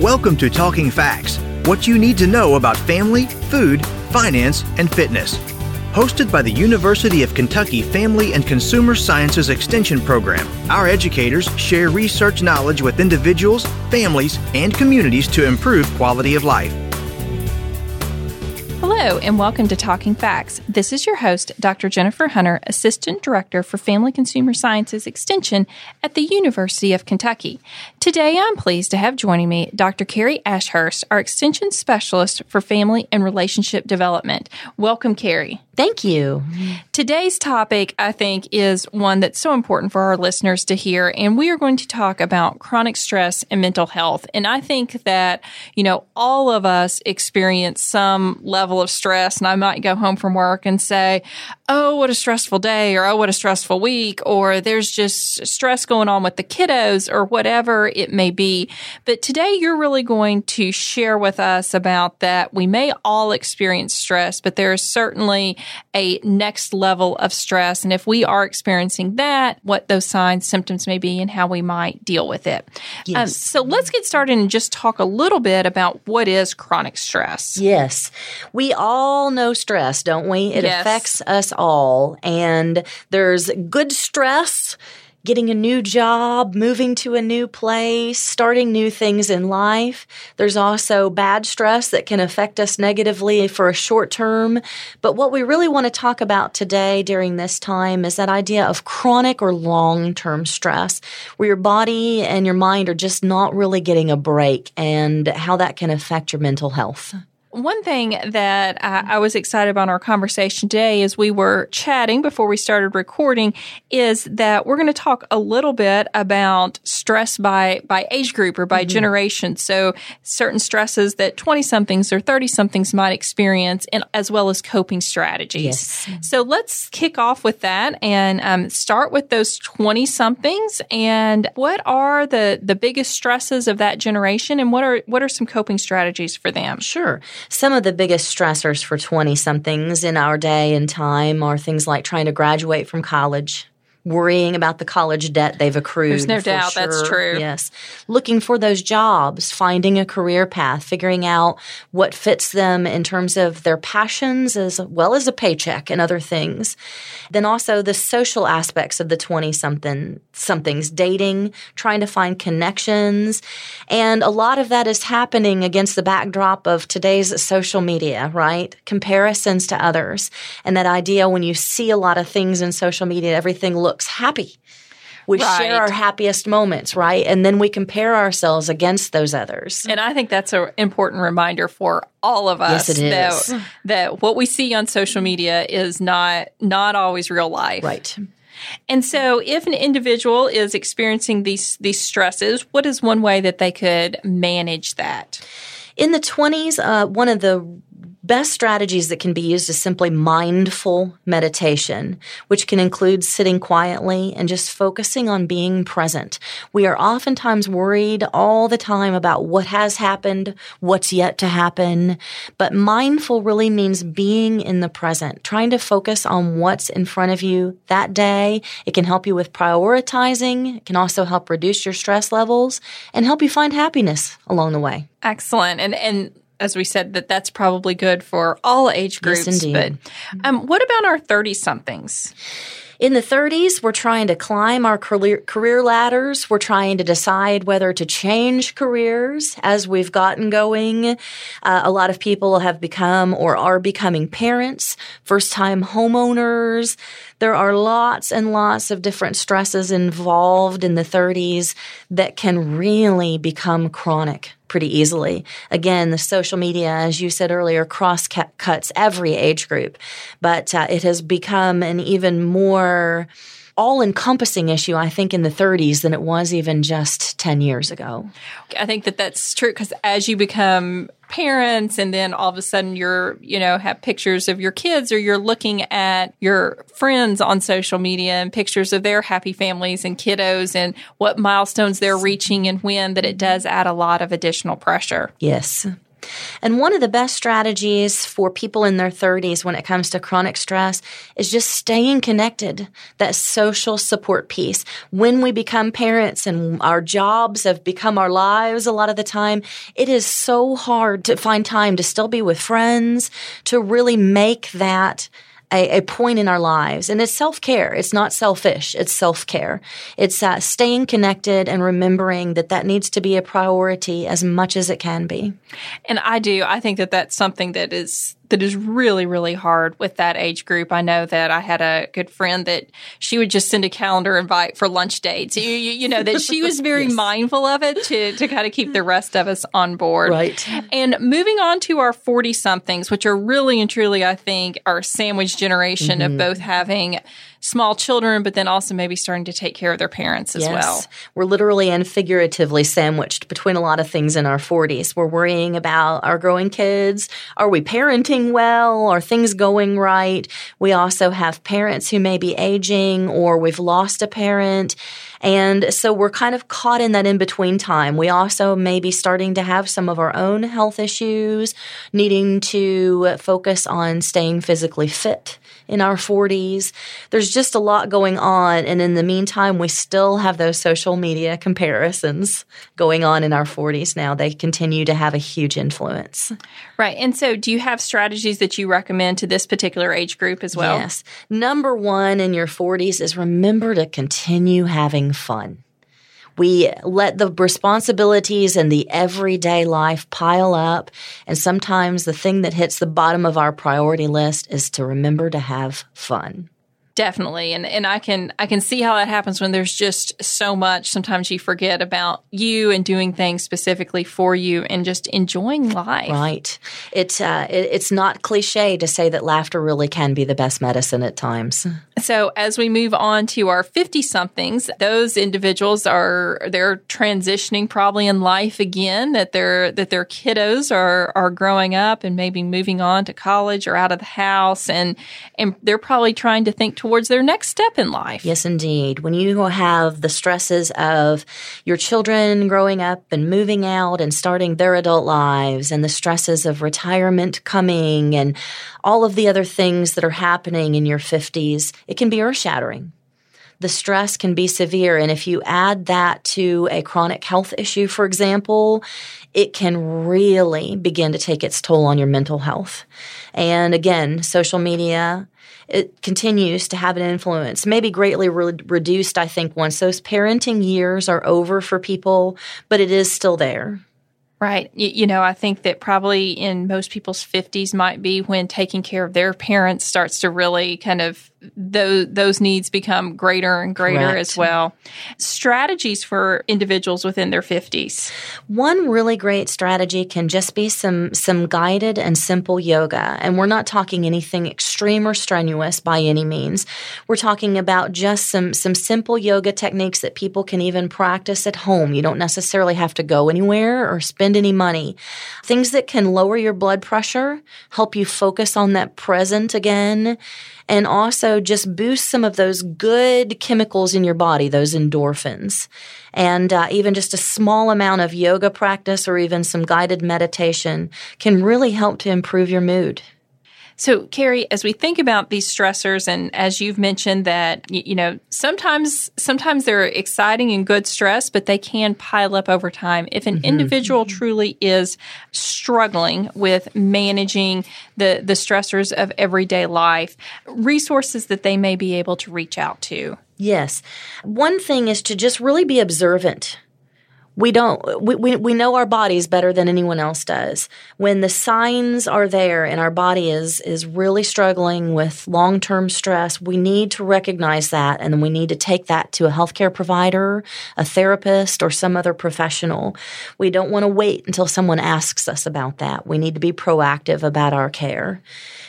Welcome to Talking Facts what you need to know about family, food, finance, and fitness. Hosted by the University of Kentucky Family and Consumer Sciences Extension Program, our educators share research knowledge with individuals, families, and communities to improve quality of life. Hello, and welcome to Talking Facts. This is your host, Dr. Jennifer Hunter, Assistant Director for Family Consumer Sciences Extension at the University of Kentucky. Today, I'm pleased to have joining me Dr. Carrie Ashurst, our Extension Specialist for Family and Relationship Development. Welcome, Carrie. Thank you. Today's topic, I think, is one that's so important for our listeners to hear. And we are going to talk about chronic stress and mental health. And I think that, you know, all of us experience some level of stress. And I might go home from work and say, oh, what a stressful day, or oh, what a stressful week, or there's just stress going on with the kiddos, or whatever it may be. But today you're really going to share with us about that. We may all experience stress, but there is certainly a next level of stress. And if we are experiencing that, what those signs, symptoms may be, and how we might deal with it. Um, yes. Um, so let's get started and just talk a little bit about what is chronic stress. Yes. We all know stress, don't we? It yes. affects us all. And there's good stress getting a new job, moving to a new place, starting new things in life. There's also bad stress that can affect us negatively for a short term. But what we really want to talk about today during this time is that idea of chronic or long term stress, where your body and your mind are just not really getting a break and how that can affect your mental health. One thing that I, I, was excited about in our conversation today as we were chatting before we started recording is that we're going to talk a little bit about stress by, by age group or by mm-hmm. generation. So certain stresses that 20 somethings or 30 somethings might experience and as well as coping strategies. Yes. So let's kick off with that and um, start with those 20 somethings and what are the, the biggest stresses of that generation and what are, what are some coping strategies for them? Sure. Some of the biggest stressors for 20 somethings in our day and time are things like trying to graduate from college, worrying about the college debt they've accrued. There's no doubt sure. that's true. Yes. Looking for those jobs, finding a career path, figuring out what fits them in terms of their passions as well as a paycheck and other things. Then also the social aspects of the 20 something somethings, dating, trying to find connections. And a lot of that is happening against the backdrop of today's social media, right? Comparisons to others. And that idea when you see a lot of things in social media, everything looks looks happy. We right. share our happiest moments, right? And then we compare ourselves against those others. And I think that's an important reminder for all of us yes, that, that what we see on social media is not not always real life. Right. And so if an individual is experiencing these these stresses, what is one way that they could manage that? In the 20s, uh, one of the Best strategies that can be used is simply mindful meditation, which can include sitting quietly and just focusing on being present. We are oftentimes worried all the time about what has happened, what's yet to happen, but mindful really means being in the present, trying to focus on what's in front of you that day. It can help you with prioritizing. It can also help reduce your stress levels and help you find happiness along the way. Excellent. And, and, as we said, that that's probably good for all age groups. Yes, indeed. But um, what about our 30 somethings? In the 30s, we're trying to climb our career, career ladders. We're trying to decide whether to change careers as we've gotten going. Uh, a lot of people have become or are becoming parents, first time homeowners. There are lots and lots of different stresses involved in the 30s that can really become chronic pretty easily. Again, the social media, as you said earlier, cross cuts every age group, but uh, it has become an even more all encompassing issue, I think, in the 30s than it was even just 10 years ago. I think that that's true because as you become parents and then all of a sudden you're, you know, have pictures of your kids or you're looking at your friends on social media and pictures of their happy families and kiddos and what milestones they're reaching and when that it does add a lot of additional pressure. Yes. And one of the best strategies for people in their 30s when it comes to chronic stress is just staying connected, that social support piece. When we become parents and our jobs have become our lives a lot of the time, it is so hard to find time to still be with friends, to really make that a, a point in our lives. And it's self care. It's not selfish. It's self care. It's uh, staying connected and remembering that that needs to be a priority as much as it can be. And I do. I think that that's something that is that is really, really hard with that age group. I know that I had a good friend that she would just send a calendar invite for lunch dates. You, you, you know, that she was very yes. mindful of it to, to kind of keep the rest of us on board. Right. And moving on to our 40 somethings, which are really and truly, I think, our sandwich generation mm-hmm. of both having small children, but then also maybe starting to take care of their parents as yes. well. We're literally and figuratively sandwiched between a lot of things in our 40s. We're worrying about our growing kids. Are we parenting well? Are things going right? We also have parents who may be aging or we've lost a parent. And so we're kind of caught in that in between time. We also may be starting to have some of our own health issues, needing to focus on staying physically fit in our 40s. There's just a lot going on. And in the meantime, we still have those social media comparisons going on in our 40s now. They continue to have a huge influence. Right. And so, do you have strategies that you recommend to this particular age group as well? Yes. Number one in your 40s is remember to continue having fun. We let the responsibilities and the everyday life pile up. And sometimes the thing that hits the bottom of our priority list is to remember to have fun. Definitely. And and I can I can see how that happens when there's just so much. Sometimes you forget about you and doing things specifically for you and just enjoying life. Right. It's uh, it, it's not cliche to say that laughter really can be the best medicine at times. So as we move on to our 50 somethings, those individuals are they're transitioning probably in life again that their that their kiddos are are growing up and maybe moving on to college or out of the house and and they're probably trying to think towards their next step in life. Yes, indeed. When you have the stresses of your children growing up and moving out and starting their adult lives and the stresses of retirement coming and all of the other things that are happening in your 50s, it can be earth shattering the stress can be severe. And if you add that to a chronic health issue, for example, it can really begin to take its toll on your mental health. And again, social media, it continues to have an influence, maybe greatly re- reduced, I think, once those parenting years are over for people, but it is still there. Right. You, you, know, I think that probably in most people's 50s might be when taking care of their parents starts to really kind of those those needs become greater and greater Correct. as well. Strategies for individuals within their 50s. One really great strategy can just be some some guided and simple yoga. And we're not talking anything extreme or strenuous by any means. We're talking about just some some simple yoga techniques that people can even practice at home. You don't necessarily have to go anywhere or spend any money. Things that can lower your blood pressure, help you focus on that present again and also just boost some of those good chemicals in your body, those endorphins. And uh, even just a small amount of yoga practice or even some guided meditation can really help to improve your mood. So, Carrie, as we think about these stressors, and as you've mentioned that, you know, sometimes, sometimes they're exciting and good stress, but they can pile up over time. If an mm-hmm. individual truly is struggling with managing the, the stressors of everyday life, resources that they may be able to reach out to. Yes. One thing is to just really be observant we don't we, we, we know our bodies better than anyone else does. When the signs are there and our body is is really struggling with long-term stress we need to recognize that and we need to take that to a healthcare provider a therapist or some other professional. We don't want to wait until someone asks us about that. We need to be proactive about our care.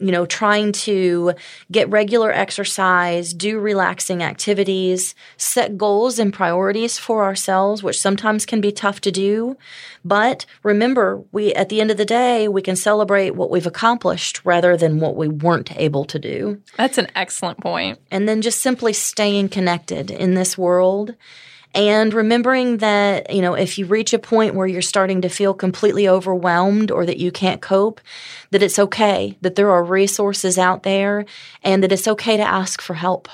You know, trying to get regular exercise, do relaxing activities, set goals and priorities for ourselves, which sometimes can be tough to do. But remember, we, at the end of the day, we can celebrate what we've accomplished rather than what we weren't able to do. That's an excellent point. And then just simply staying connected in this world And remembering that, you know, if you reach a point where you're starting to feel completely overwhelmed or that you can't cope, that it's okay, that there are resources out there, and that it's okay to ask for help.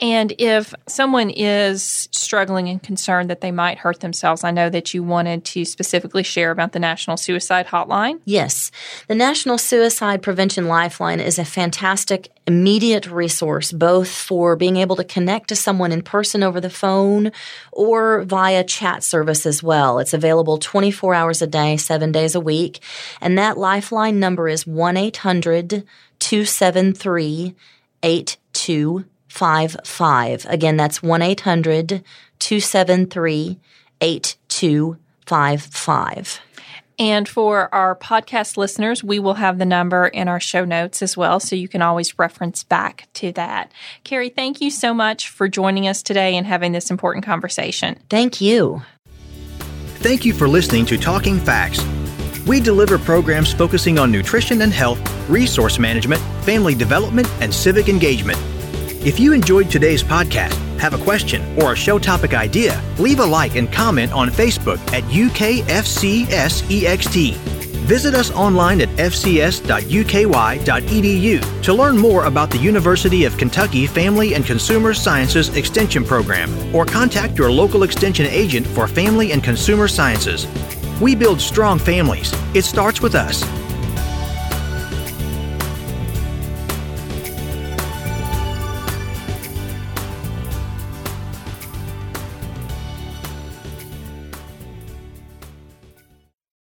And if someone is struggling and concerned that they might hurt themselves, I know that you wanted to specifically share about the National Suicide Hotline. Yes. The National Suicide Prevention Lifeline is a fantastic immediate resource, both for being able to connect to someone in person over the phone or via chat service as well. It's available 24 hours a day, seven days a week. And that lifeline number is 1 800 273 8255. Again, that's 1 800 273 8255. And for our podcast listeners, we will have the number in our show notes as well, so you can always reference back to that. Carrie, thank you so much for joining us today and having this important conversation. Thank you. Thank you for listening to Talking Facts. We deliver programs focusing on nutrition and health, resource management, family development, and civic engagement. If you enjoyed today's podcast, have a question, or a show topic idea, leave a like and comment on Facebook at UKFCSEXT. Visit us online at fcs.uky.edu to learn more about the University of Kentucky Family and Consumer Sciences Extension Program or contact your local extension agent for Family and Consumer Sciences. We build strong families. It starts with us.